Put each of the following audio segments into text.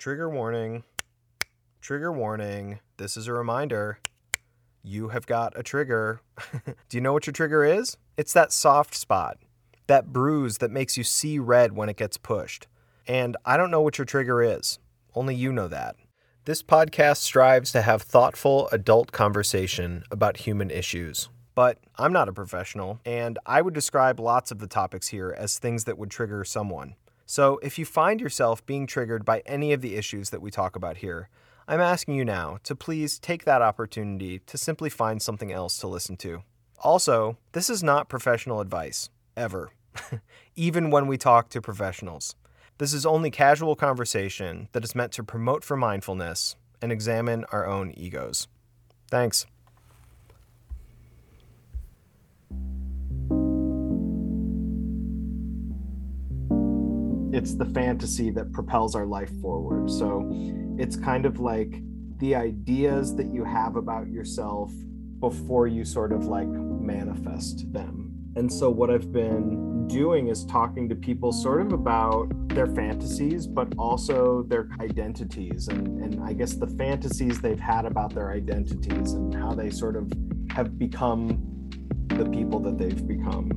Trigger warning. Trigger warning. This is a reminder. You have got a trigger. Do you know what your trigger is? It's that soft spot, that bruise that makes you see red when it gets pushed. And I don't know what your trigger is. Only you know that. This podcast strives to have thoughtful adult conversation about human issues. But I'm not a professional, and I would describe lots of the topics here as things that would trigger someone. So if you find yourself being triggered by any of the issues that we talk about here, I'm asking you now to please take that opportunity to simply find something else to listen to. Also, this is not professional advice, ever, even when we talk to professionals. This is only casual conversation that is meant to promote for mindfulness and examine our own egos. Thanks. It's the fantasy that propels our life forward. So it's kind of like the ideas that you have about yourself before you sort of like manifest them. And so, what I've been doing is talking to people sort of about their fantasies, but also their identities. And, and I guess the fantasies they've had about their identities and how they sort of have become the people that they've become.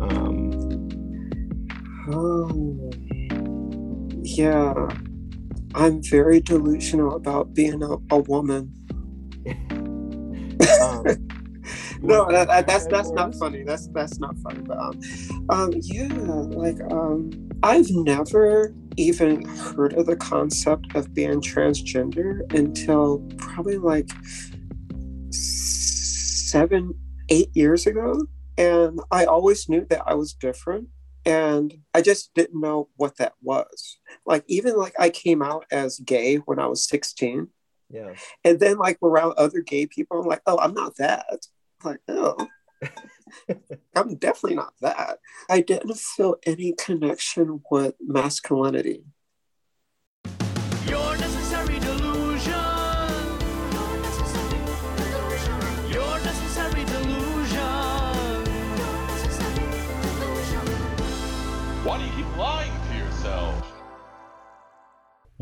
Um, Oh, yeah. I'm very delusional about being a, a woman. um, No, that, that, that's that's not funny. That's that's not funny. But um, um, yeah, like um, I've never even heard of the concept of being transgender until probably like seven, eight years ago, and I always knew that I was different, and I just didn't know what that was. Like even like I came out as gay when I was sixteen, Yeah. and then like around other gay people, I'm like, oh, I'm not that. Like, oh, I'm definitely not that. I didn't feel any connection with masculinity.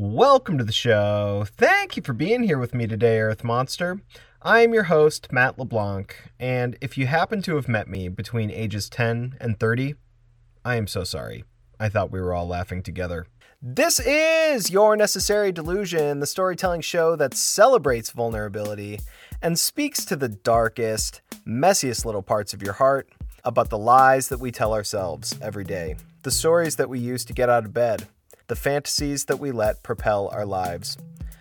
Welcome to the show. Thank you for being here with me today, Earth Monster. I am your host, Matt LeBlanc, and if you happen to have met me between ages 10 and 30, I am so sorry. I thought we were all laughing together. This is Your Necessary Delusion, the storytelling show that celebrates vulnerability and speaks to the darkest, messiest little parts of your heart about the lies that we tell ourselves every day, the stories that we use to get out of bed, the fantasies that we let propel our lives.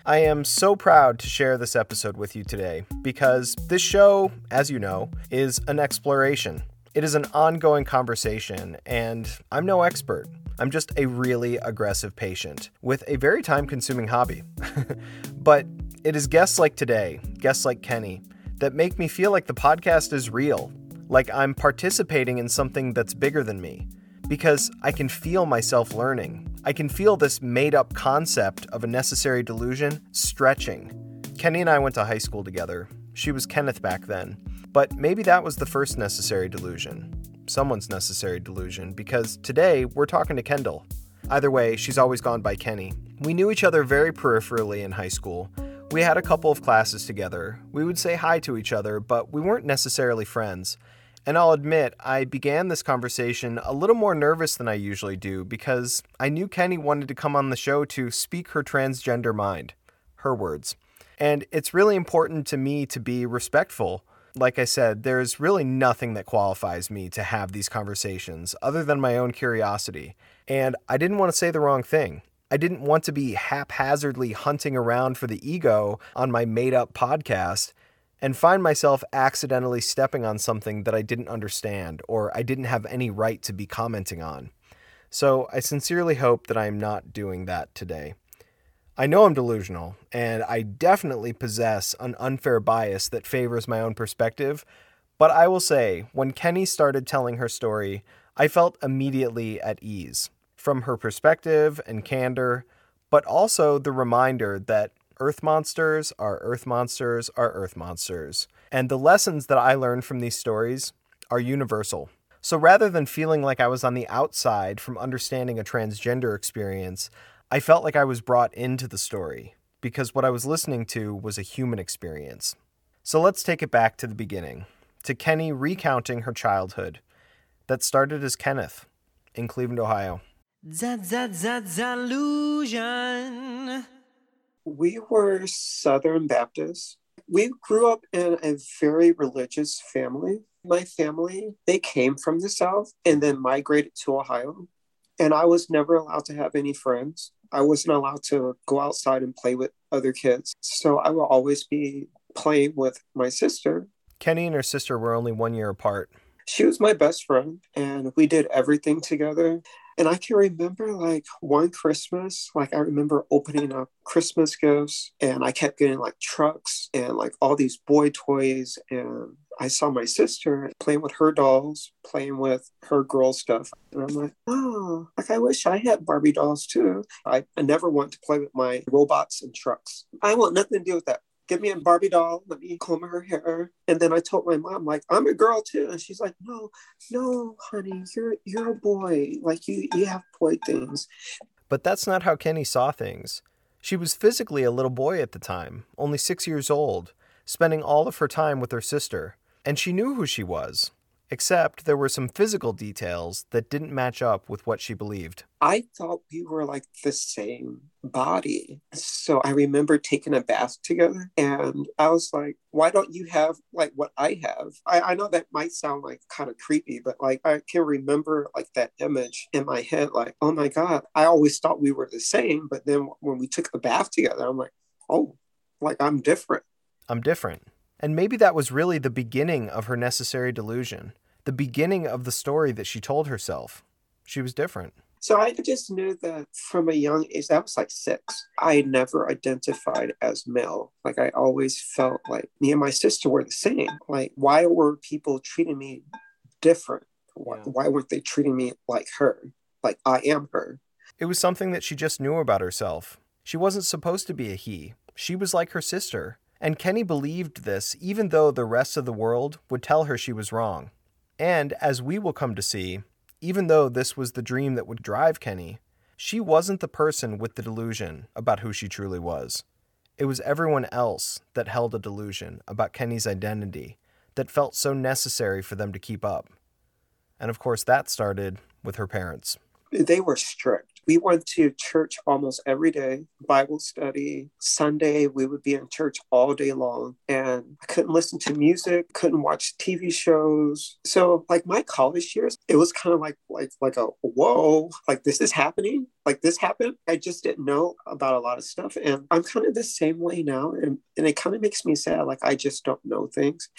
I am so proud to share this episode with you today because this show, as you know, is an exploration. It is an ongoing conversation, and I'm no expert. I'm just a really aggressive patient with a very time consuming hobby. but it is guests like today, guests like Kenny, that make me feel like the podcast is real, like I'm participating in something that's bigger than me because I can feel myself learning. I can feel this made up concept of a necessary delusion stretching. Kenny and I went to high school together. She was Kenneth back then. But maybe that was the first necessary delusion. Someone's necessary delusion, because today we're talking to Kendall. Either way, she's always gone by Kenny. We knew each other very peripherally in high school. We had a couple of classes together. We would say hi to each other, but we weren't necessarily friends. And I'll admit, I began this conversation a little more nervous than I usually do because I knew Kenny wanted to come on the show to speak her transgender mind, her words. And it's really important to me to be respectful. Like I said, there's really nothing that qualifies me to have these conversations other than my own curiosity. And I didn't want to say the wrong thing. I didn't want to be haphazardly hunting around for the ego on my made up podcast and find myself accidentally stepping on something that I didn't understand or I didn't have any right to be commenting on. So I sincerely hope that I am not doing that today. I know I'm delusional, and I definitely possess an unfair bias that favors my own perspective, but I will say, when Kenny started telling her story, I felt immediately at ease from her perspective and candor, but also the reminder that Earth monsters are Earth monsters are Earth monsters. And the lessons that I learned from these stories are universal. So rather than feeling like I was on the outside from understanding a transgender experience, I felt like I was brought into the story because what I was listening to was a human experience. So let's take it back to the beginning, to Kenny recounting her childhood that started as Kenneth in Cleveland, Ohio. Illusion. We were Southern Baptists. We grew up in a very religious family. My family, they came from the South and then migrated to Ohio. And I was never allowed to have any friends. I wasn't allowed to go outside and play with other kids. So I will always be playing with my sister. Kenny and her sister were only one year apart. She was my best friend, and we did everything together. And I can remember like one Christmas, like I remember opening up Christmas gifts and I kept getting like trucks and like all these boy toys. And I saw my sister playing with her dolls, playing with her girl stuff. And I'm like, oh, like I wish I had Barbie dolls too. I, I never want to play with my robots and trucks. I want nothing to do with that give me a Barbie doll, let me comb her hair. And then I told my mom, like, I'm a girl too. And she's like, no, no, honey, you're you're a boy. Like you you have boy things. But that's not how Kenny saw things. She was physically a little boy at the time, only six years old, spending all of her time with her sister. And she knew who she was, except there were some physical details that didn't match up with what she believed. I thought we were like the same body. So I remember taking a bath together and I was like, why don't you have like what I have? I, I know that might sound like kind of creepy, but like I can remember like that image in my head, like, oh my God, I always thought we were the same. But then when we took a bath together, I'm like, oh, like I'm different. I'm different. And maybe that was really the beginning of her necessary delusion, the beginning of the story that she told herself. She was different. So I just knew that from a young age, that was like six, I never identified as male. Like I always felt like me and my sister were the same. Like, why were people treating me different? Why, Yeah. why weren't they treating me like her? Like I am her. It was something that she just knew about herself. She wasn't supposed to be a he. She was like her sister. And Kenny believed this even though the rest of the world would tell her she was wrong. And as we will come to see, even though this was the dream that would drive Kenny, she wasn't the person with the delusion about who she truly was. It was everyone else that held a delusion about Kenny's identity that felt so necessary for them to keep up. And of course, that started with her parents. They were strict. We went to church almost every day, Bible study. Sunday, we would be in church all day long. And I couldn't listen to music, couldn't watch TV shows. So like my college years, it was kind of like like like a whoa, like this is happening. Like this happened. I just didn't know about a lot of stuff. And I'm kind of the same way now. And, and it kind of makes me sad. Like I just don't know things.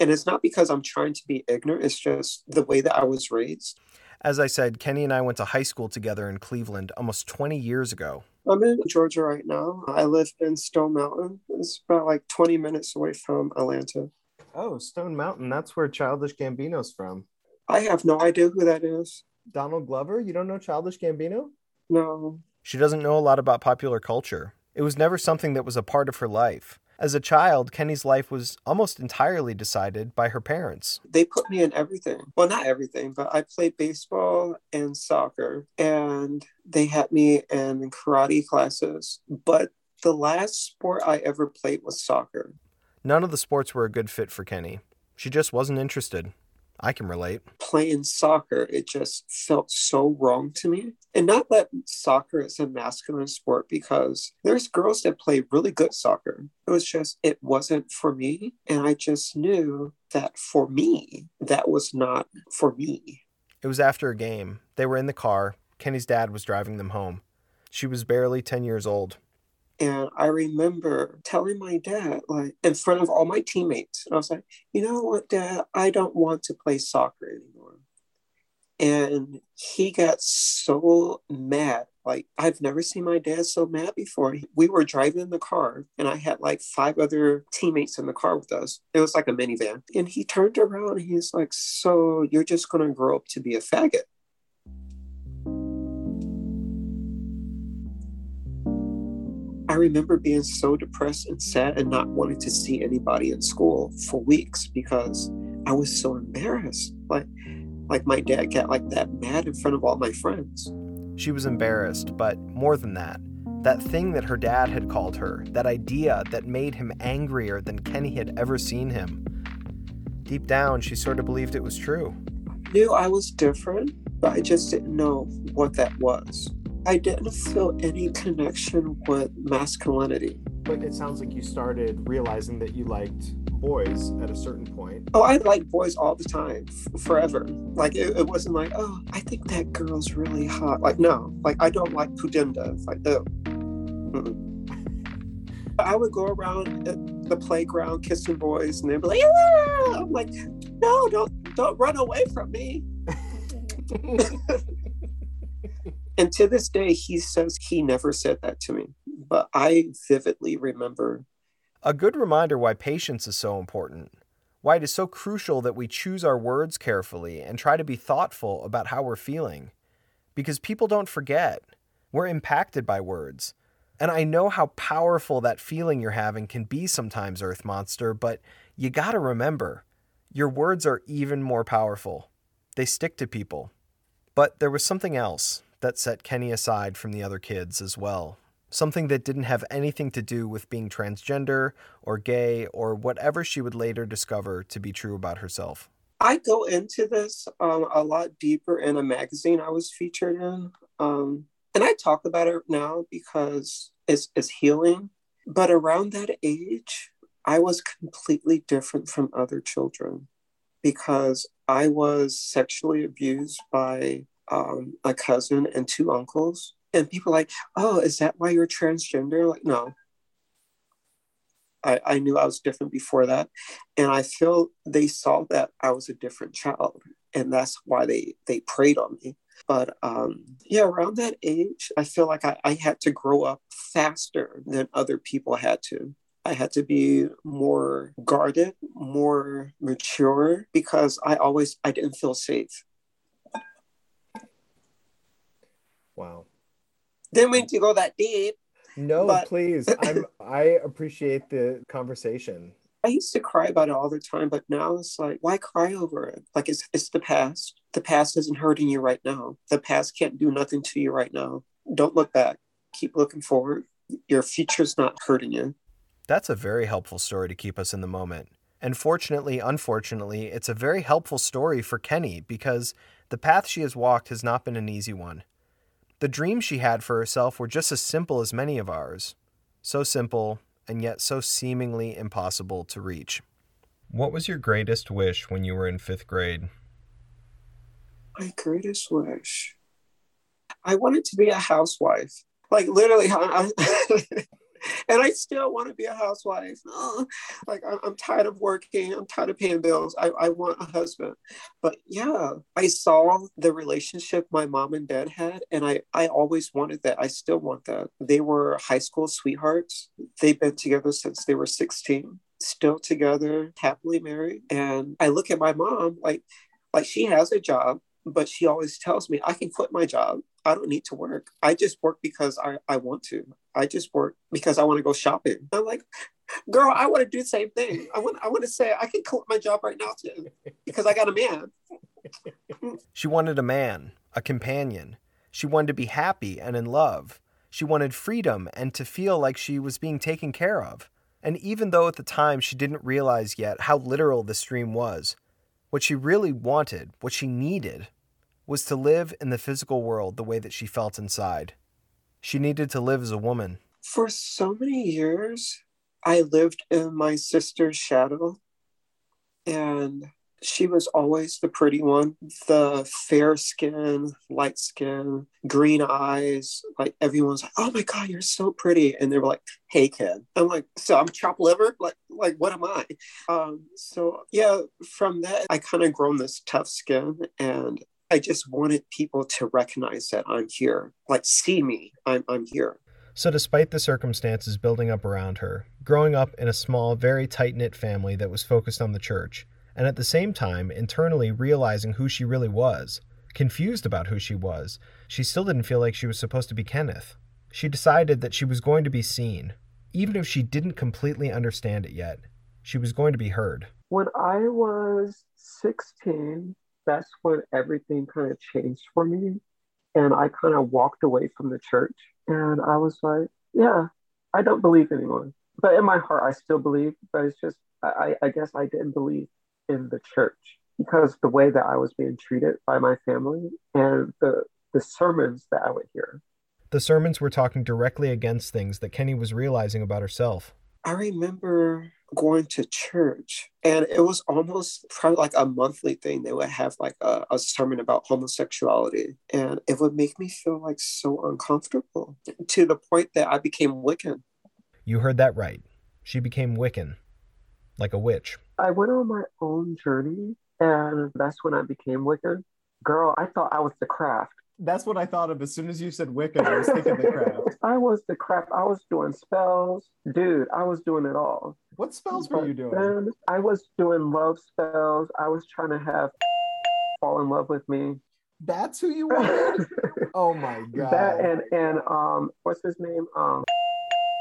And it's not because I'm trying to be ignorant, it's just the way that I was raised. As I said, Kenny and I went to high school together in Cleveland almost 20 years ago. I'm in Georgia right now. I live in Stone Mountain. It's about like 20 minutes away from Atlanta. Oh, Stone Mountain. That's where Childish Gambino's from. I have no idea who that is. Donald Glover? You don't know Childish Gambino? No. She doesn't know a lot about popular culture. It was never something that was a part of her life. As a child, Kenny's life was almost entirely decided by her parents. They put me in everything. Well, not everything, but I played baseball and soccer, and they had me in karate classes. But the last sport I ever played was soccer. None of the sports were a good fit for Kenny. She just wasn't interested. I can relate. Playing soccer, it just felt so wrong to me. And not that soccer is a masculine sport because there's girls that play really good soccer. It was just, it wasn't for me. And I just knew that for me, that was not for me. It was after a game. They were in the car. Kenny's dad was driving them home. She was barely 10 years old. And I remember telling my dad, like in front of all my teammates, and I was like, you know what, dad, I don't want to play soccer anymore. And he got so mad. Like, I've never seen my dad so mad before. We were driving in the car, and I had like five other teammates in the car with us. It was like a minivan. And he turned around and he's like, So you're just going to grow up to be a faggot? I remember being so depressed and sad and not wanting to see anybody in school for weeks because I was so embarrassed. Like, like my dad got like that mad in front of all my friends. She was embarrassed, but more than that, that thing that her dad had called her, that idea that made him angrier than Kenny had ever seen him. Deep down, she sort of believed it was true. Knew I was different, but I just didn't know what that was. I didn't feel any connection with masculinity. But it sounds like you started realizing that you liked boys at a certain point. Oh, I like boys all the time, f- forever. Like it, it wasn't like, oh, I think that girl's really hot. Like no, like I don't like pudenda. It's like oh. I would go around at the playground kissing boys, and they'd be like, yeah. I'm like, no, don't don't run away from me. and to this day, he says he never said that to me, but I vividly remember A good reminder why patience is so important. Why it is so crucial that we choose our words carefully and try to be thoughtful about how we're feeling. Because people don't forget. We're impacted by words. And I know how powerful that feeling you're having can be sometimes, Earth Monster, but you gotta remember your words are even more powerful. They stick to people. But there was something else that set Kenny aside from the other kids as well. Something that didn't have anything to do with being transgender or gay or whatever she would later discover to be true about herself. I go into this um, a lot deeper in a magazine I was featured in. Um, and I talk about it now because it's, it's healing. But around that age, I was completely different from other children because I was sexually abused by um, a cousin and two uncles. And people like, oh, is that why you're transgender? Like, no. I, I knew I was different before that. And I feel they saw that I was a different child. And that's why they, they preyed on me. But um, yeah, around that age, I feel like I, I had to grow up faster than other people had to. I had to be more guarded, more mature because I always I didn't feel safe. Wow. Didn't mean to go that deep. No, But- please. I'm I appreciate the conversation. I used to cry about it all the time, but now it's like, why cry over it? Like it's it's the past. The past isn't hurting you right now. The past can't do nothing to you right now. Don't look back. Keep looking forward. Your future's not hurting you. That's a very helpful story to keep us in the moment. And fortunately, unfortunately, it's a very helpful story for Kenny because the path she has walked has not been an easy one. The dreams she had for herself were just as simple as many of ours. So simple, and yet so seemingly impossible to reach. What was your greatest wish when you were in fifth grade? My greatest wish. I wanted to be a housewife. Like literally, I, and I still want to be a housewife. Oh, like I'm, I'm tired of working. I'm tired of paying bills. I, I want a husband. But yeah, I saw the relationship my mom and dad had, and I, I always wanted that. I still want that. They were high school sweethearts. They've been together since they were 16, still together, happily married. And I look at my mom like, like she has a job but she always tells me I can quit my job. I don't need to work. I just work because I, I want to. I just work because I want to go shopping. I'm like, girl, I want to do the same thing. I want I want to say I can quit my job right now too because I got a man. She wanted a man, a companion. She wanted to be happy and in love. She wanted freedom and to feel like she was being taken care of. And even though at the time she didn't realize yet how literal this dream was, what she really wanted, what she needed, was to live in the physical world the way that she felt inside. She needed to live as a woman. For so many years, I lived in my sister's shadow, and she was always the pretty one, the fair skin, light skin, green eyes. Like everyone's like, "Oh my god, you're so pretty," and they were like, "Hey, kid." I'm like, "So I'm chopped liver? Like, like what am I?" Um, so yeah, from that, I kind of grown this tough skin, and I just wanted people to recognize that I'm here, like see me, I'm I'm here. So, despite the circumstances building up around her, growing up in a small, very tight knit family that was focused on the church, and at the same time internally realizing who she really was, confused about who she was, she still didn't feel like she was supposed to be Kenneth. She decided that she was going to be seen, even if she didn't completely understand it yet. She was going to be heard. When I was 16, that's when everything kind of changed for me. And I kind of walked away from the church and I was like, yeah, I don't believe anymore. But in my heart, I still believe, but it's just, I, I guess I didn't believe in the church because the way that I was being treated by my family and the, the sermons that I would hear. The sermons were talking directly against things that Kenny was realizing about herself. I remember going to church and it was almost probably like a monthly thing. They would have like a, a sermon about homosexuality and it would make me feel like so uncomfortable to the point that I became Wiccan. You heard that right. She became Wiccan, like a witch. I went on my own journey and that's when I became Wiccan. Girl, I thought I was the craft. That's what I thought of as soon as you said Wiccan. I was thinking the craft. I was the craft. I was doing spells. Dude, I was doing it all. What spells were you doing? Then I was doing love spells. I was trying to have fall in love with me. That's who you wanted? oh my god. That and and um what's his name? Um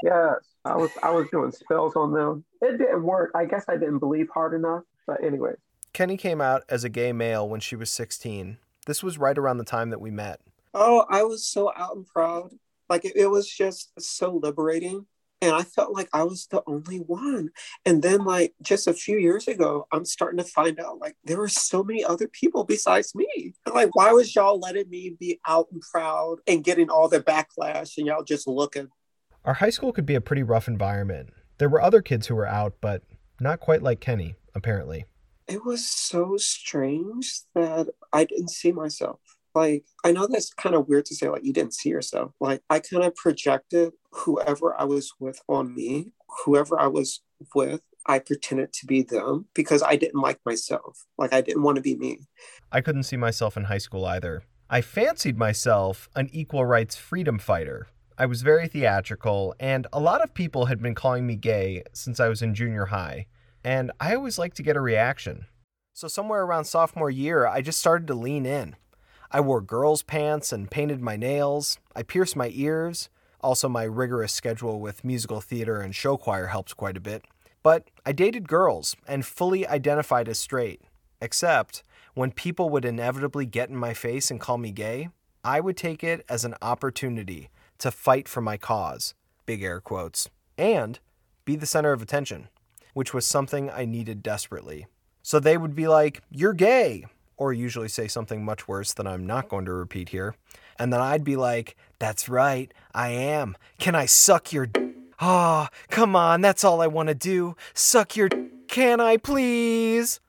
yes. I was I was doing spells on them. It didn't work. I guess I didn't believe hard enough. But anyways. Kenny came out as a gay male when she was 16. This was right around the time that we met. Oh, I was so out and proud. Like it, it was just so liberating. And I felt like I was the only one. And then, like, just a few years ago, I'm starting to find out like there were so many other people besides me. And, like, why was y'all letting me be out and proud and getting all the backlash and y'all just looking? Our high school could be a pretty rough environment. There were other kids who were out, but not quite like Kenny, apparently. It was so strange that I didn't see myself. Like, I know that's kind of weird to say, like, you didn't see yourself. Like, I kind of projected whoever I was with on me, whoever I was with, I pretended to be them because I didn't like myself. Like, I didn't want to be me. I couldn't see myself in high school either. I fancied myself an equal rights freedom fighter. I was very theatrical, and a lot of people had been calling me gay since I was in junior high, and I always liked to get a reaction. So, somewhere around sophomore year, I just started to lean in. I wore girls' pants and painted my nails. I pierced my ears. Also, my rigorous schedule with musical theater and show choir helped quite a bit. But I dated girls and fully identified as straight. Except when people would inevitably get in my face and call me gay, I would take it as an opportunity to fight for my cause, big air quotes, and be the center of attention, which was something I needed desperately. So they would be like, You're gay, or usually say something much worse that I'm not going to repeat here. And then I'd be like, That's right, I am. Can I suck your. D- Ah, come on, that's all I want to do. Suck your. D- Can I please?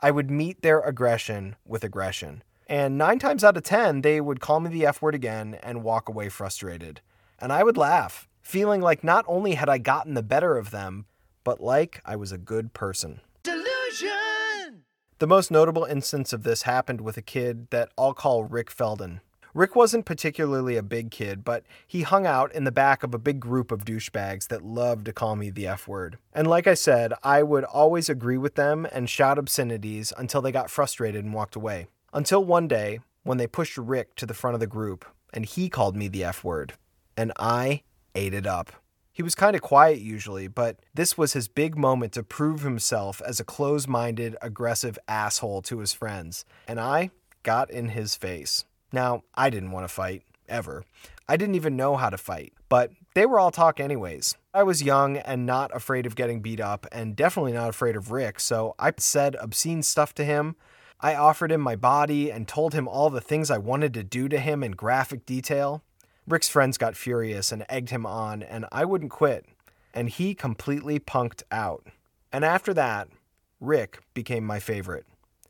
I would meet their aggression with aggression. And nine times out of ten, they would call me the F word again and walk away frustrated. And I would laugh, feeling like not only had I gotten the better of them, but like I was a good person. Delusion! The most notable instance of this happened with a kid that I'll call Rick Felden. Rick wasn't particularly a big kid, but he hung out in the back of a big group of douchebags that loved to call me the F word. And like I said, I would always agree with them and shout obscenities until they got frustrated and walked away. Until one day, when they pushed Rick to the front of the group, and he called me the F word. And I ate it up. He was kind of quiet usually, but this was his big moment to prove himself as a close minded, aggressive asshole to his friends. And I got in his face. Now, I didn't want to fight, ever. I didn't even know how to fight, but they were all talk anyways. I was young and not afraid of getting beat up, and definitely not afraid of Rick, so I said obscene stuff to him. I offered him my body and told him all the things I wanted to do to him in graphic detail. Rick's friends got furious and egged him on, and I wouldn't quit. And he completely punked out. And after that, Rick became my favorite.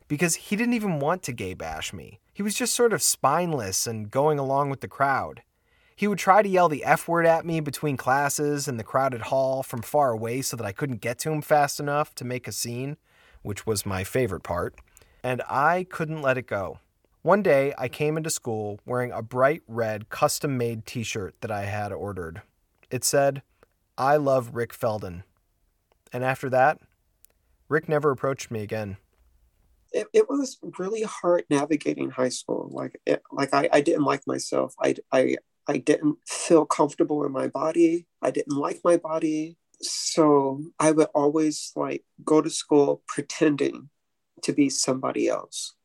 Because he didn't even want to gay bash me. He was just sort of spineless and going along with the crowd. He would try to yell the F word at me between classes in the crowded hall from far away so that I couldn't get to him fast enough to make a scene, which was my favorite part. And I couldn't let it go. One day, I came into school wearing a bright red custom made t shirt that I had ordered. It said, I love Rick Felden. And after that, Rick never approached me again. It, it was really hard navigating high school. Like, it, like I, I didn't like myself. I, I, I didn't feel comfortable in my body. I didn't like my body. So I would always like go to school pretending to be somebody else.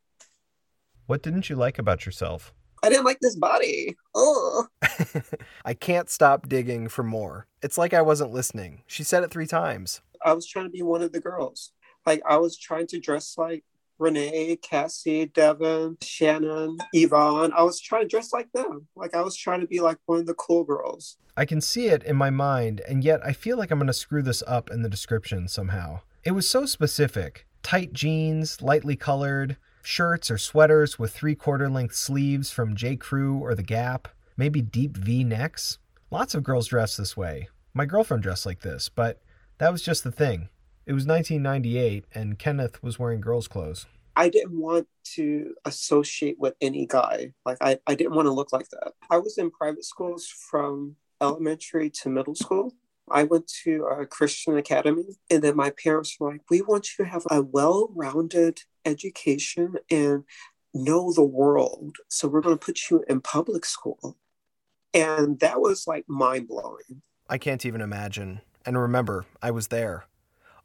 What didn't you like about yourself? I didn't like this body. Oh. I can't stop digging for more. It's like I wasn't listening. She said it three times. I was trying to be one of the girls. Like I was trying to dress like Renee, Cassie, Devin, Shannon, Yvonne. I was trying to dress like them. Like I was trying to be like one of the cool girls. I can see it in my mind, and yet I feel like I'm going to screw this up in the description somehow. It was so specific tight jeans, lightly colored, shirts or sweaters with three quarter length sleeves from J. Crew or The Gap, maybe deep V necks. Lots of girls dress this way. My girlfriend dressed like this, but that was just the thing. It was 1998, and Kenneth was wearing girls' clothes. I didn't want to associate with any guy. Like, I, I didn't want to look like that. I was in private schools from elementary to middle school. I went to a Christian academy, and then my parents were like, We want you to have a well rounded education and know the world. So we're going to put you in public school. And that was like mind blowing. I can't even imagine. And remember, I was there.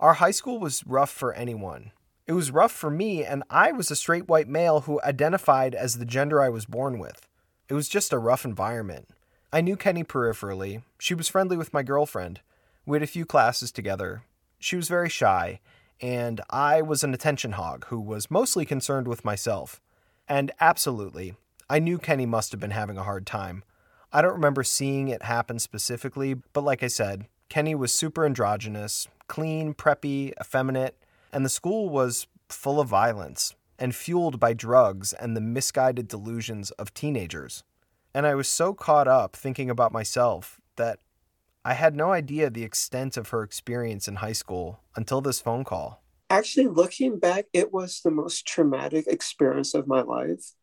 Our high school was rough for anyone. It was rough for me, and I was a straight white male who identified as the gender I was born with. It was just a rough environment. I knew Kenny peripherally. She was friendly with my girlfriend. We had a few classes together. She was very shy, and I was an attention hog who was mostly concerned with myself. And absolutely, I knew Kenny must have been having a hard time. I don't remember seeing it happen specifically, but like I said, Kenny was super androgynous, clean, preppy, effeminate, and the school was full of violence and fueled by drugs and the misguided delusions of teenagers. And I was so caught up thinking about myself that I had no idea the extent of her experience in high school until this phone call. Actually, looking back, it was the most traumatic experience of my life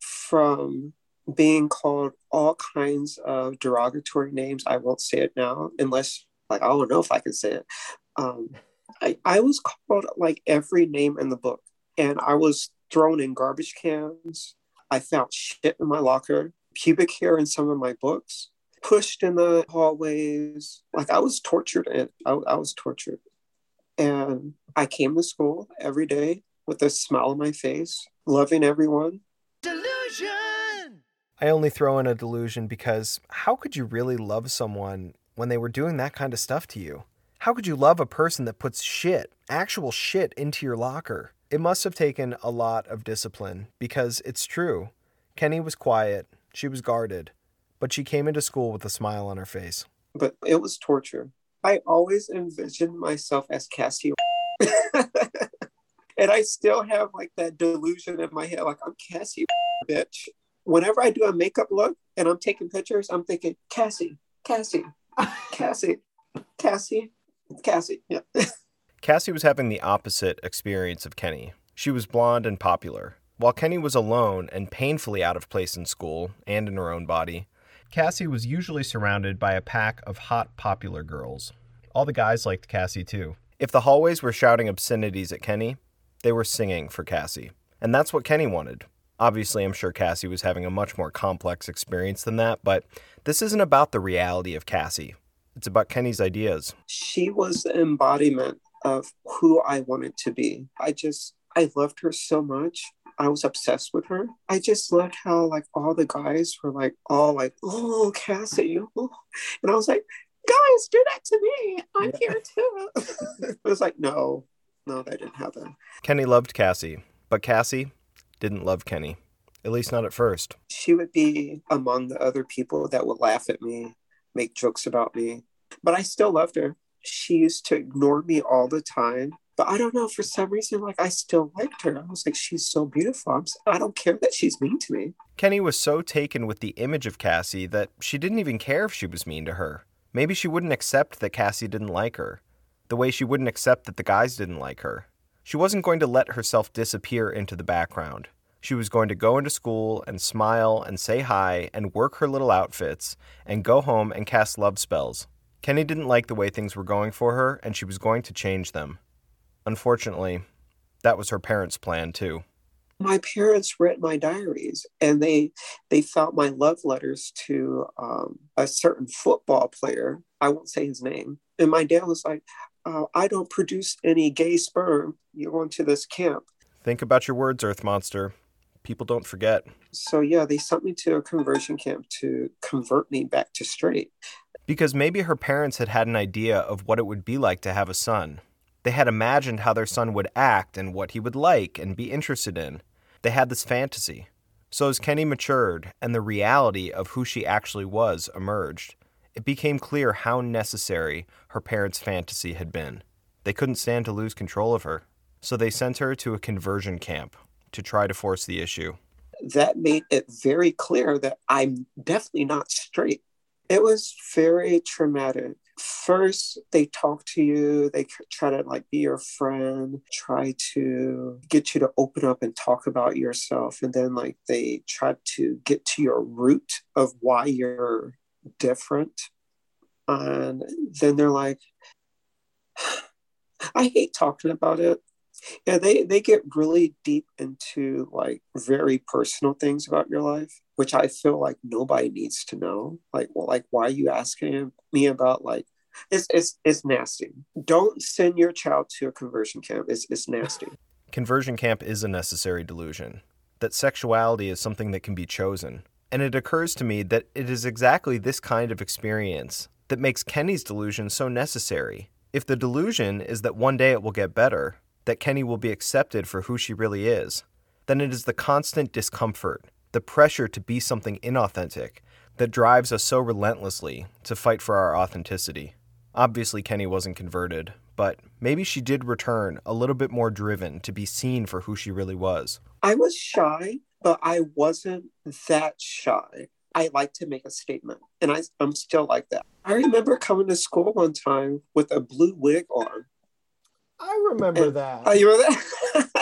from being called all kinds of derogatory names. I won't say it now, unless, like, I don't know if I can say it. Um, I, I was called like every name in the book, and I was thrown in garbage cans. I found shit in my locker pubic hair in some of my books, pushed in the hallways. Like I was tortured and I, I was tortured. And I came to school every day with a smile on my face, loving everyone. Delusion! I only throw in a delusion because how could you really love someone when they were doing that kind of stuff to you? How could you love a person that puts shit, actual shit, into your locker? It must have taken a lot of discipline because it's true. Kenny was quiet, she was guarded, but she came into school with a smile on her face. But it was torture. I always envisioned myself as Cassie. and I still have like that delusion in my head, like I'm Cassie, bitch. Whenever I do a makeup look and I'm taking pictures, I'm thinking Cassie, Cassie, Cassie, Cassie, Cassie. Yeah. Cassie was having the opposite experience of Kenny. She was blonde and popular. While Kenny was alone and painfully out of place in school and in her own body, Cassie was usually surrounded by a pack of hot, popular girls. All the guys liked Cassie too. If the hallways were shouting obscenities at Kenny, they were singing for Cassie. And that's what Kenny wanted. Obviously, I'm sure Cassie was having a much more complex experience than that, but this isn't about the reality of Cassie. It's about Kenny's ideas. She was the embodiment of who I wanted to be. I just, I loved her so much. I was obsessed with her. I just loved how like all the guys were like all like, oh Cassie, oh. and I was like, guys, do that to me. I'm yeah. here too. it was like, no, no, that didn't happen. Kenny loved Cassie, but Cassie didn't love Kenny. At least not at first. She would be among the other people that would laugh at me, make jokes about me, but I still loved her. She used to ignore me all the time but I don't know, for some reason, like I still liked her. I was like, she's so beautiful. I'm, I don't care that she's mean to me. Kenny was so taken with the image of Cassie that she didn't even care if she was mean to her. Maybe she wouldn't accept that Cassie didn't like her, the way she wouldn't accept that the guys didn't like her. She wasn't going to let herself disappear into the background. She was going to go into school and smile and say hi and work her little outfits and go home and cast love spells. Kenny didn't like the way things were going for her, and she was going to change them. Unfortunately, that was her parents' plan too. My parents read my diaries and they they found my love letters to um, a certain football player. I won't say his name. And my dad was like, uh, I don't produce any gay sperm. You're going to this camp. Think about your words, Earth Monster. People don't forget. So yeah, they sent me to a conversion camp to convert me back to straight. Because maybe her parents had had an idea of what it would be like to have a son. They had imagined how their son would act and what he would like and be interested in. They had this fantasy. So as Kenny matured and the reality of who she actually was emerged, it became clear how necessary her parents' fantasy had been. They couldn't stand to lose control of her, so they sent her to a conversion camp to try to force the issue. That made it very clear that I'm definitely not straight. It was very traumatic. First, they talk to you, they try to like be your friend, try to get you to open up and talk about yourself. And then, like, they try to get to your root of why you're different. And then they're like, I hate talking about it. Yeah, they, they get really deep into like very personal things about your life, which I feel like nobody needs to know. Like, well, like why are you asking me about like it's it's it's nasty. Don't send your child to a conversion camp. It's it's nasty. Conversion camp is a necessary delusion. That sexuality is something that can be chosen. And it occurs to me that it is exactly this kind of experience that makes Kenny's delusion so necessary. If the delusion is that one day it will get better, that Kenny will be accepted for who she really is, then it is the constant discomfort, the pressure to be something inauthentic, that drives us so relentlessly to fight for our authenticity. Obviously, Kenny wasn't converted, but maybe she did return a little bit more driven to be seen for who she really was. I was shy, but I wasn't that shy. I like to make a statement, and I, I'm still like that. I remember coming to school one time with a blue wig on. I remember that. Oh, you remember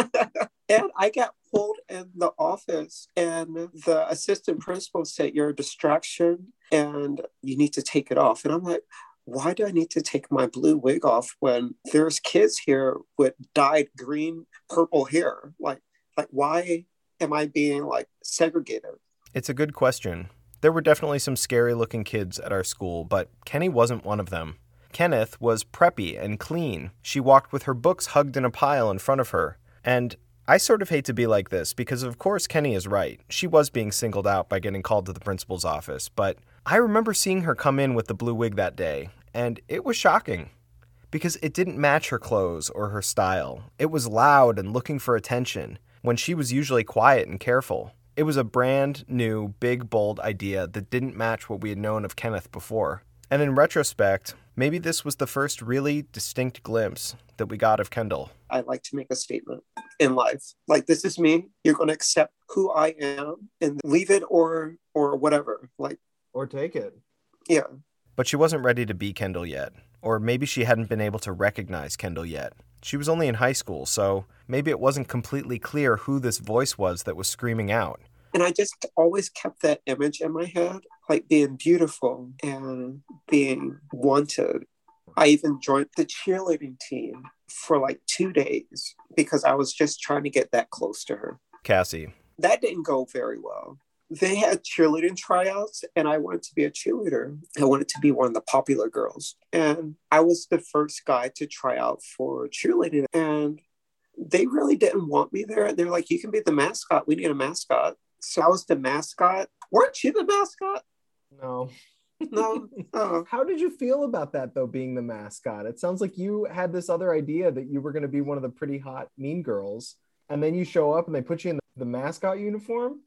that? and I got pulled in the office, and the assistant principal said, You're a distraction and you need to take it off. And I'm like, why do I need to take my blue wig off when there's kids here with dyed green, purple hair? Like, like why am I being like segregated? It's a good question. There were definitely some scary looking kids at our school, but Kenny wasn't one of them. Kenneth was preppy and clean. She walked with her books hugged in a pile in front of her. And I sort of hate to be like this because, of course, Kenny is right. She was being singled out by getting called to the principal's office, but I remember seeing her come in with the blue wig that day, and it was shocking because it didn't match her clothes or her style. It was loud and looking for attention when she was usually quiet and careful. It was a brand new, big, bold idea that didn't match what we had known of Kenneth before. And in retrospect, maybe this was the first really distinct glimpse that we got of Kendall. I like to make a statement in life. Like this is me. You're going to accept who I am and leave it or or whatever. Like or take it. Yeah. But she wasn't ready to be Kendall yet. Or maybe she hadn't been able to recognize Kendall yet. She was only in high school, so maybe it wasn't completely clear who this voice was that was screaming out. And I just always kept that image in my head, like being beautiful and being wanted. I even joined the cheerleading team for like two days because I was just trying to get that close to her. Cassie. That didn't go very well. They had cheerleading tryouts, and I wanted to be a cheerleader. I wanted to be one of the popular girls. And I was the first guy to try out for cheerleading. And they really didn't want me there. They're like, you can be the mascot. We need a mascot. So I was the mascot. Weren't you the mascot? No. No. Oh. How did you feel about that though, being the mascot? It sounds like you had this other idea that you were going to be one of the pretty hot mean girls, and then you show up and they put you in the, the mascot uniform.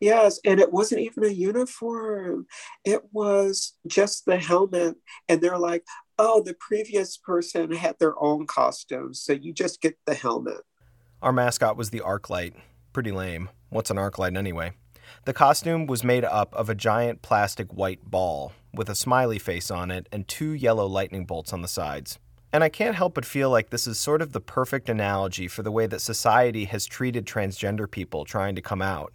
Yes, and it wasn't even a uniform. It was just the helmet, and they're like, "Oh, the previous person had their own costume, so you just get the helmet." Our mascot was the Arclight. Pretty lame. What's an arc light anyway? The costume was made up of a giant plastic white ball with a smiley face on it and two yellow lightning bolts on the sides. And I can't help but feel like this is sort of the perfect analogy for the way that society has treated transgender people trying to come out.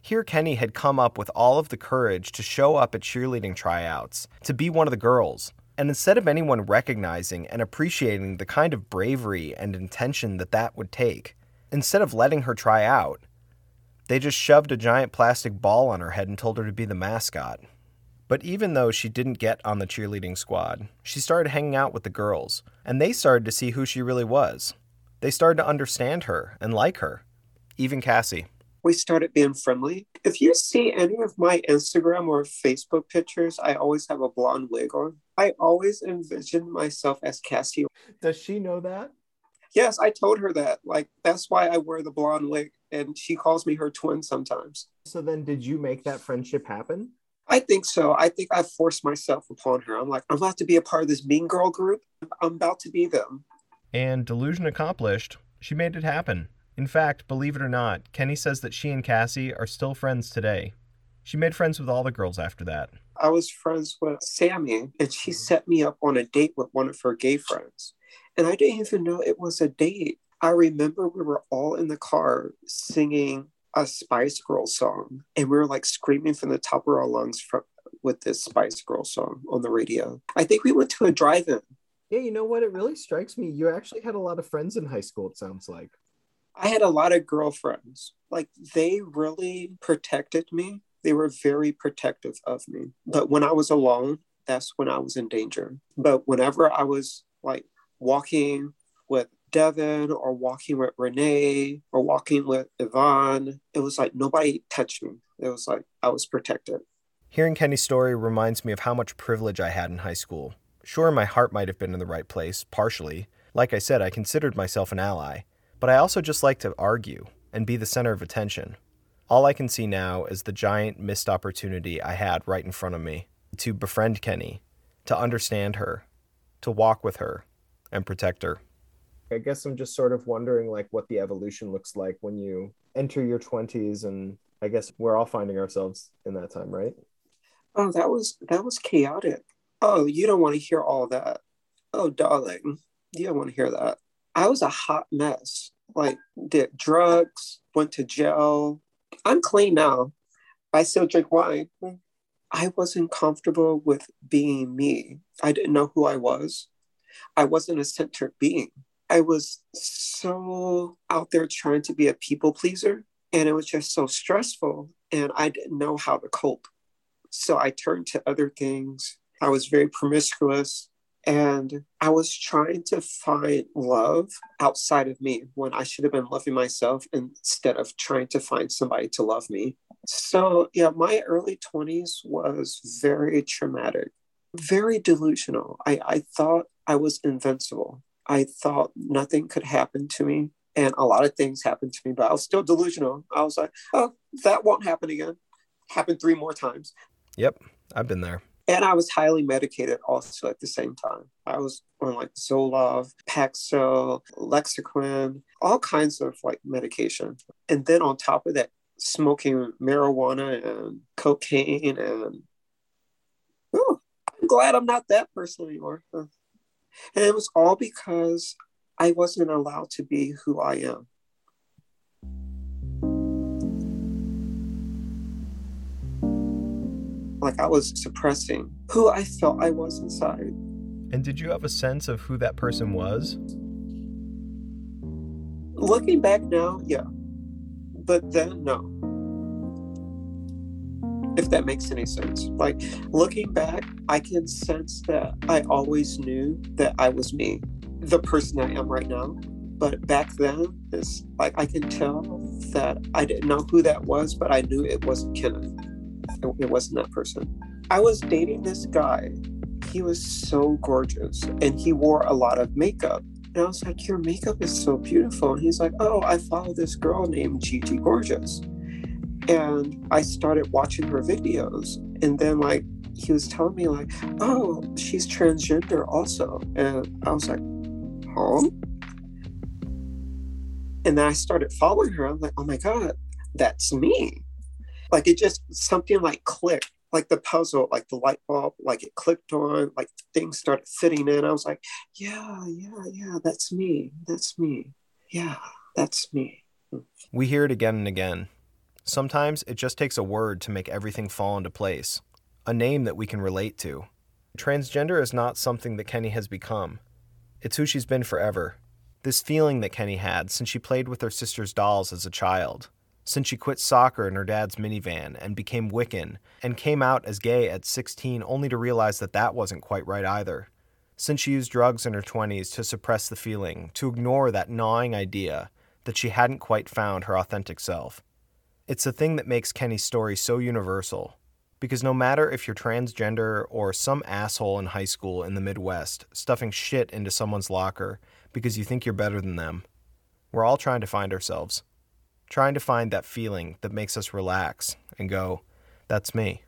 Here, Kenny had come up with all of the courage to show up at cheerleading tryouts, to be one of the girls. And instead of anyone recognizing and appreciating the kind of bravery and intention that that would take, instead of letting her try out, they just shoved a giant plastic ball on her head and told her to be the mascot. But even though she didn't get on the cheerleading squad, she started hanging out with the girls, and they started to see who she really was. They started to understand her and like her, even Cassie. we started being friendly. If you see any of my Instagram or Facebook pictures, I always have a blonde wig on. I always envision myself as Cassie. Does she know that? Yes, I told her that. Like, that's why I wear the blonde wig. And she calls me her twin sometimes. So then, did you make that friendship happen? I think so. I think I forced myself upon her. I'm like, I'm about to be a part of this mean girl group. I'm about to be them. And delusion accomplished, she made it happen. In fact, believe it or not, Kenny says that she and Cassie are still friends today. She made friends with all the girls after that. I was friends with Sammy, and she set me up on a date with one of her gay friends. And I didn't even know it was a date. I remember we were all in the car singing a Spice Girl song, and we were like screaming from the top of our lungs from, with this Spice Girl song on the radio. I think we went to a drive in. Yeah, you know what? It really strikes me. You actually had a lot of friends in high school, it sounds like. I had a lot of girlfriends. Like they really protected me. They were very protective of me. But when I was alone, that's when I was in danger. But whenever I was like walking with Devin or walking with Renee or walking with Yvonne, it was like nobody touched me. It was like I was protected. Hearing Kenny's story reminds me of how much privilege I had in high school. Sure, my heart might have been in the right place, partially. Like I said, I considered myself an ally. But I also just like to argue and be the center of attention. All I can see now is the giant missed opportunity I had right in front of me to befriend Kenny, to understand her, to walk with her, and protect her. I guess I'm just sort of wondering like what the evolution looks like when you enter your 20s and I guess we're all finding ourselves in that time, right? Oh, that was that was chaotic. Oh, you don't want to hear all that. Oh, darling, you don't want to hear that. I was a hot mess. Like did drugs, went to jail. I'm clean now. I still drink wine. I wasn't comfortable with being me. I didn't know who I was. I wasn't a centered being. I was so out there trying to be a people pleaser, and it was just so stressful, and I didn't know how to cope. So I turned to other things. I was very promiscuous, and I was trying to find love outside of me when I should have been loving myself instead of trying to find somebody to love me. So, yeah, my early 20s was very traumatic, very delusional. I, I thought I was invincible. I thought nothing could happen to me. And a lot of things happened to me, but I was still delusional. I was like, oh, that won't happen again. Happened three more times. Yep, I've been there. And I was highly medicated also at the same time. I was on like Zoloft, Paxil, Lexapro, all kinds of like medication. And then on top of that, smoking marijuana and cocaine and oh, I'm glad I'm not that person anymore. And it was all because I wasn't allowed to be who I am. Like I was suppressing who I felt I was inside. And did you have a sense of who that person was? Looking back now, yeah. But then, no. If that makes any sense. Like looking back, I can sense that I always knew that I was me, the person I am right now. But back then, it's like I can tell that I didn't know who that was, but I knew it wasn't Kenneth. It, it wasn't that person. I was dating this guy. He was so gorgeous and he wore a lot of makeup. And I was like, Your makeup is so beautiful. And he's like, Oh, I follow this girl named Gigi Gorgeous. And I started watching her videos. And then, like, he was telling me, like, Oh, she's transgender also. And I was like, Huh? And then I started following her. I'm like, Oh my God, that's me. Like, it just something like clicked like the puzzle, like the light bulb, like it clicked on, like things started fitting in. I was like, yeah, yeah, yeah, that's me. That's me. Yeah, that's me. We hear it again and again. Sometimes it just takes a word to make everything fall into place, a name that we can relate to. Transgender is not something that Kenny has become, it's who she's been forever. This feeling that Kenny had since she played with her sister's dolls as a child since she quit soccer in her dad's minivan and became Wiccan and came out as gay at 16 only to realize that that wasn't quite right either. Since she used drugs in her 20s to suppress the feeling, to ignore that gnawing idea that she hadn't quite found her authentic self. It's the thing that makes Kenny's story so universal. Because no matter if you're transgender or some asshole in high school in the Midwest stuffing shit into someone's locker because you think you're better than them, we're all trying to find ourselves. Trying to find that feeling that makes us relax and go, that's me.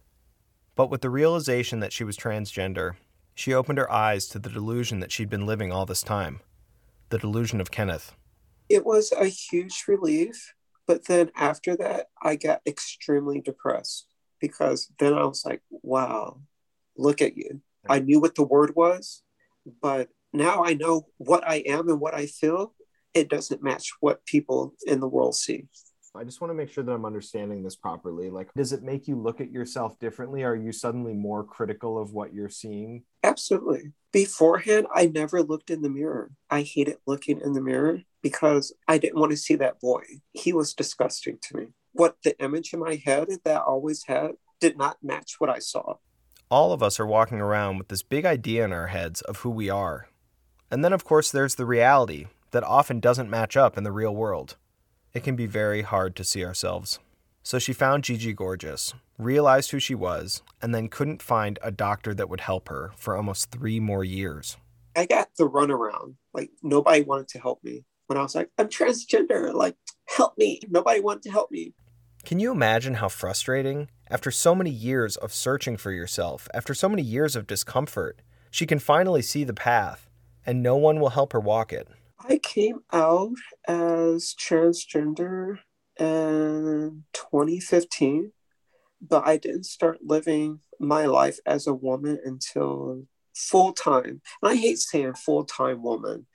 But with the realization that she was transgender, she opened her eyes to the delusion that she'd been living all this time the delusion of Kenneth. It was a huge relief. But then after that, I got extremely depressed because then I was like, wow, look at you. I knew what the word was, but now I know what I am and what I feel. It doesn't match what people in the world see. I just want to make sure that I'm understanding this properly. Like, does it make you look at yourself differently? Are you suddenly more critical of what you're seeing? Absolutely. Beforehand, I never looked in the mirror. I hated looking in the mirror because I didn't want to see that boy. He was disgusting to me. What the image in my head that I always had did not match what I saw. All of us are walking around with this big idea in our heads of who we are. And then, of course, there's the reality that often doesn't match up in the real world it can be very hard to see ourselves. So she found Gigi gorgeous, realized who she was, and then couldn't find a doctor that would help her for almost three more years. I got the runaround. Like nobody wanted to help me. When I was like, I'm transgender, like, help me. Nobody wanted to help me. Can you imagine how frustrating? After so many years of searching for yourself, after so many years of discomfort, she can finally see the path, and no one will help her walk it. I came out as transgender in 2015, but I didn't start living my life as a woman until full time. And I hate saying full time woman,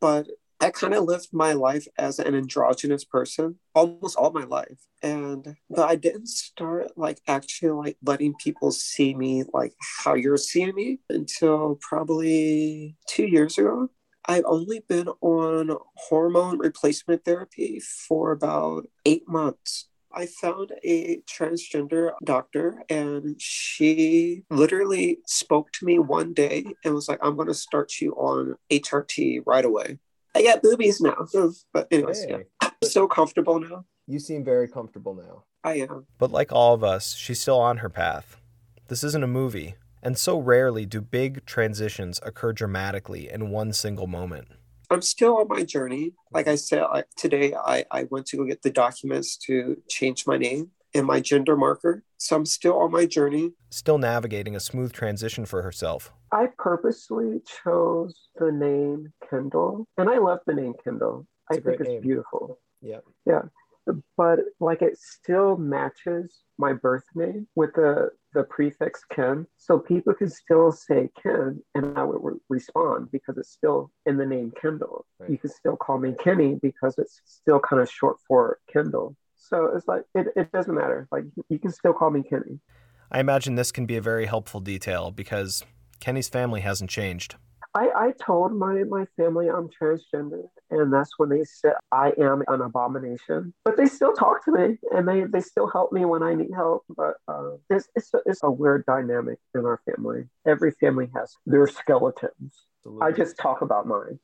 but I kind of lived my life as an androgynous person almost all my life. And but I didn't start like actually like letting people see me like how you're seeing me until probably two years ago. I've only been on hormone replacement therapy for about eight months. I found a transgender doctor and she literally spoke to me one day and was like, I'm going to start you on HRT right away. I got boobies now. But, anyways, Hey. yeah. I'm so comfortable now. You seem very comfortable now. I am. But like all of us, she's still on her path. This isn't a movie, and so rarely do big transitions occur dramatically in one single moment. I'm still on my journey. Like I said, I, today I, I went to go get the documents to change my name and my gender marker. So I'm still on my journey. Still navigating a smooth transition for herself. I purposely chose the name Kendall, and I love the name Kendall. It's I a think it's name. beautiful. Yeah. Yeah. But like it still matches my birth name with the the prefix Ken. So people can still say Ken and I would re- respond because it's still in the name Kendall. Right. You can still call me Kenny because it's still kind of short for Kendall. So it's like it, it doesn't matter. Like you can still call me Kenny. I imagine this can be a very helpful detail because Kenny's family hasn't changed. I, I told my, my family I'm transgender, and that's when they said I am an abomination. But they still talk to me, and they, they still help me when I need help. But uh, it's, it's, a, it's a weird dynamic in our family. Every family has their skeletons. I just talk about mine.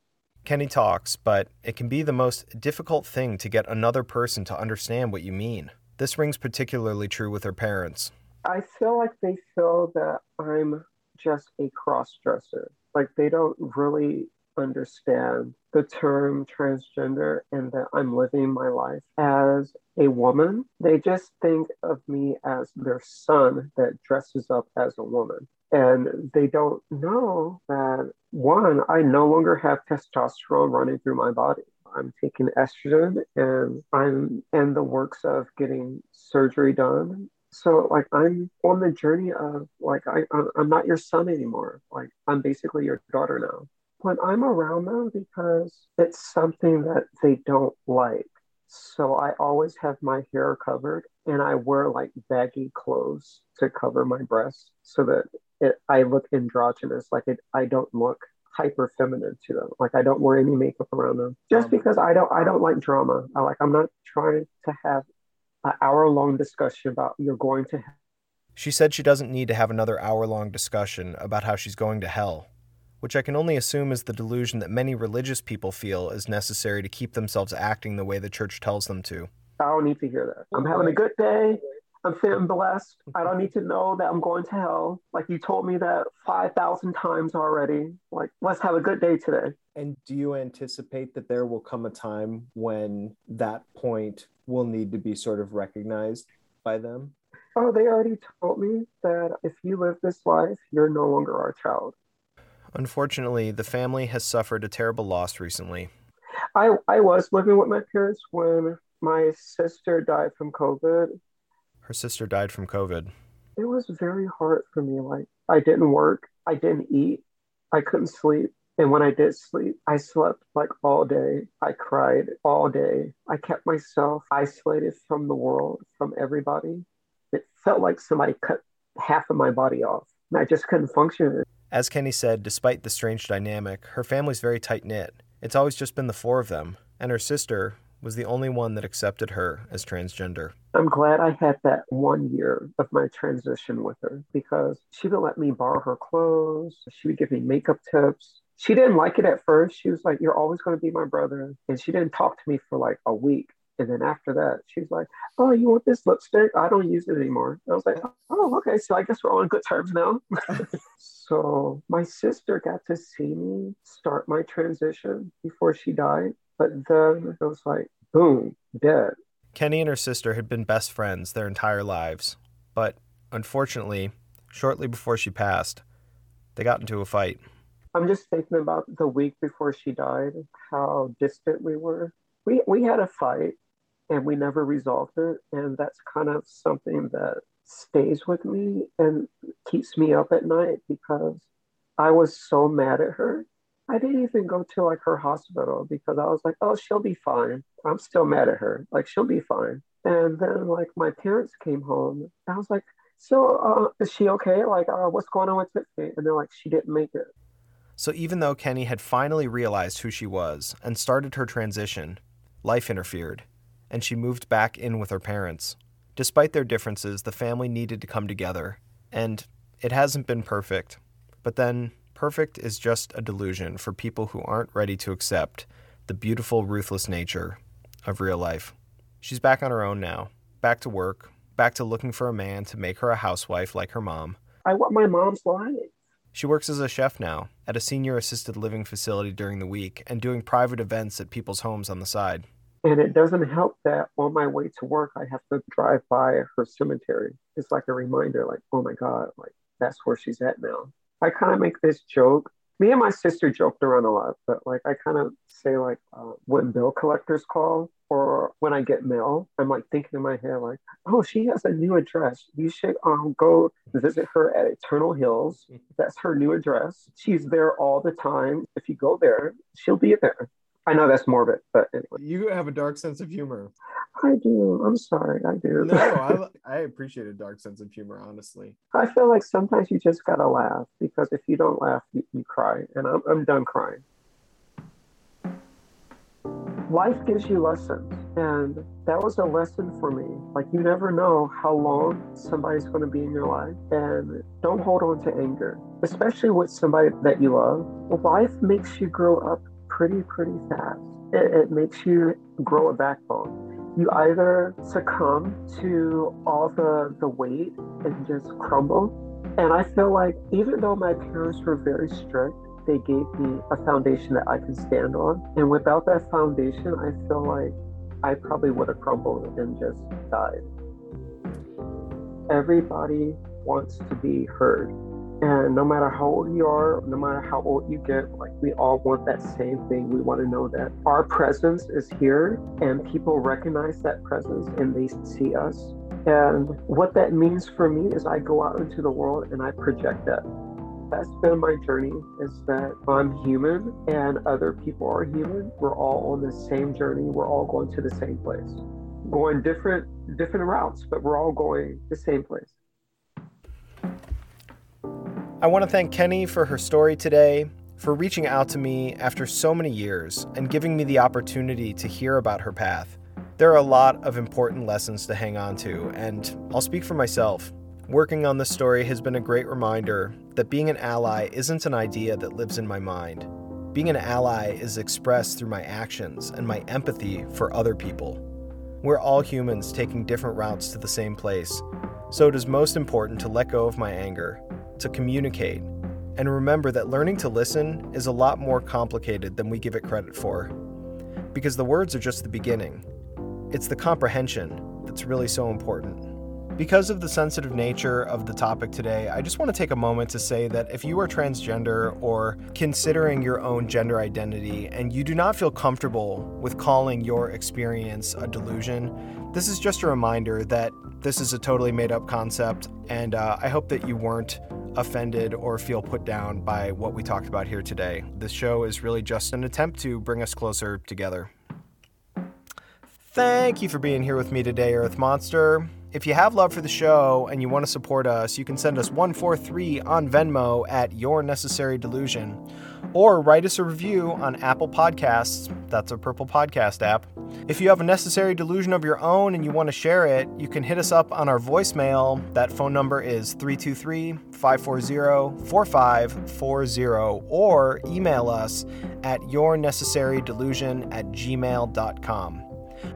Kenny talks, but it can be the most difficult thing to get another person to understand what you mean. This rings particularly true with her parents. I feel like they feel that I'm just a cross dresser. Like they don't really understand the term transgender and that I'm living my life as a woman. They just think of me as their son that dresses up as a woman. And they don't know that one, I no longer have testosterone running through my body. I'm taking estrogen and I'm in the works of getting surgery done so like i'm on the journey of like I, i'm not your son anymore. Like i'm basically your daughter now. But i'm around them because it's something that they don't like. So i always have my hair covered and i wear like baggy clothes to cover my breasts so that it, i look androgynous. Like it, i don't look hyper feminine to them. Like i don't wear any makeup around them. Just Um, because i don't i don't like drama. I like i'm not trying to have an hour long discussion about you're going to She said she doesn't need to have another hour long discussion about how she's going to hell, which I can only assume is the delusion that many religious people feel is necessary to keep themselves acting the way the church tells them to. I don't need to hear that. I'm having a good day. I'm feeling blessed. I don't need to know that I'm going to hell. Like you told me that 5,000 times already. Like, let's have a good day today. And do you anticipate that there will come a time when that point will need to be sort of recognized by them? Oh, they already told me that if you live this life, you're no longer our child. Unfortunately, the family has suffered a terrible loss recently. I, I was living with my parents when my sister died from COVID. Her sister died from COVID. It was very hard for me. Like, I didn't work, I didn't eat, I couldn't sleep. And when I did sleep, I slept like all day. I cried all day. I kept myself isolated from the world, from everybody. It felt like somebody cut half of my body off. And I just couldn't function. As Kenny said, despite the strange dynamic, her family's very tight knit. It's always just been the four of them, and her sister was the only one that accepted her as transgender. I'm glad I had that one year of my transition with her because she would let me borrow her clothes. She would give me makeup tips. She didn't like it at first. She was like, You're always going to be my brother. And she didn't talk to me for like a week. And then after that, she's like, Oh, you want this lipstick? I don't use it anymore. I was like, Oh, okay. So I guess we're all on good terms now. so my sister got to see me start my transition before she died. But then it was like, boom, dead. Kenny and her sister had been best friends their entire lives. But unfortunately, shortly before she passed, they got into a fight. I'm just thinking about the week before she died, how distant we were. We, we had a fight and we never resolved it. And that's kind of something that stays with me and keeps me up at night because I was so mad at her. I didn't even go to like her hospital because I was like, oh, she'll be fine. I'm still mad at her. Like, she'll be fine. And then, like, my parents came home. I was like, so uh, is she okay? Like, uh, what's going on with Tiffany? And they're like, she didn't make it. So even though Kenny had finally realized who she was and started her transition, life interfered, and she moved back in with her parents. Despite their differences, the family needed to come together, and it hasn't been perfect. But then, perfect is just a delusion for people who aren't ready to accept the beautiful, ruthless nature of real life. She's back on her own now, back to work, back to looking for a man to make her a housewife like her mom. I want my mom's life. She works as a chef now at a senior assisted living facility during the week and doing private events at people's homes on the side. And it doesn't help that on my way to work, I have to drive by her cemetery. It's like a reminder, like, oh my God, like that's where she's at now. I kind of make this joke. Me and my sister joked around a lot, but like I kind of say like uh, when bill collectors call or when I get mail, I'm like thinking in my head like, oh, she has a new address. You should um go visit her at Eternal Hills. That's her new address. She's there all the time. If you go there, she'll be there. I know that's morbid, but anyway. You have a dark sense of humor. I do. I'm sorry. I do. No, I, I appreciate a dark sense of humor, honestly. I feel like sometimes you just gotta laugh because if you don't laugh, you, you cry, and I'm, I'm done crying. Life gives you lessons, and that was a lesson for me. Like, you never know how long somebody's going to be in your life, and don't hold on to anger, especially with somebody that you love. Life makes you grow up pretty, pretty fast. It, it makes you grow a backbone. You either succumb to all the, the weight and just crumble. And I feel like even though my parents were very strict, they gave me a foundation that I can stand on. And without that foundation, I feel like I probably would have crumbled and just died. Everybody wants to be heard. And no matter how old you are, no matter how old you get, like we all want that same thing. We want to know that our presence is here and people recognize that presence and they see us. And what that means for me is I go out into the world and I project that. That's been my journey is that I'm human and other people are human. We're all on the same journey. We're all going to the same place. Going different different routes, but we're all going the same place. I want to thank Kenny for her story today, for reaching out to me after so many years and giving me the opportunity to hear about her path. There are a lot of important lessons to hang on to, and I'll speak for myself. Working on this story has been a great reminder that being an ally isn't an idea that lives in my mind. Being an ally is expressed through my actions and my empathy for other people. We're all humans taking different routes to the same place, so it is most important to let go of my anger, to communicate, and remember that learning to listen is a lot more complicated than we give it credit for. Because the words are just the beginning, it's the comprehension that's really so important. Because of the sensitive nature of the topic today, I just want to take a moment to say that if you are transgender or considering your own gender identity and you do not feel comfortable with calling your experience a delusion, this is just a reminder that this is a totally made up concept, and uh, I hope that you weren't offended or feel put down by what we talked about here today. This show is really just an attempt to bring us closer together. Thank you for being here with me today, Earth Monster. If you have love for the show and you want to support us, you can send us 143 on Venmo at Your Necessary Delusion or write us a review on Apple Podcasts. That's a Purple Podcast app. If you have a necessary delusion of your own and you want to share it, you can hit us up on our voicemail. That phone number is 323 540 4540 or email us at yournecessarydelusion at gmail.com.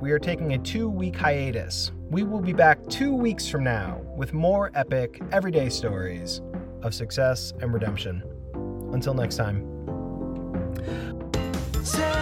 We are taking a two week hiatus. We will be back two weeks from now with more epic, everyday stories of success and redemption. Until next time tell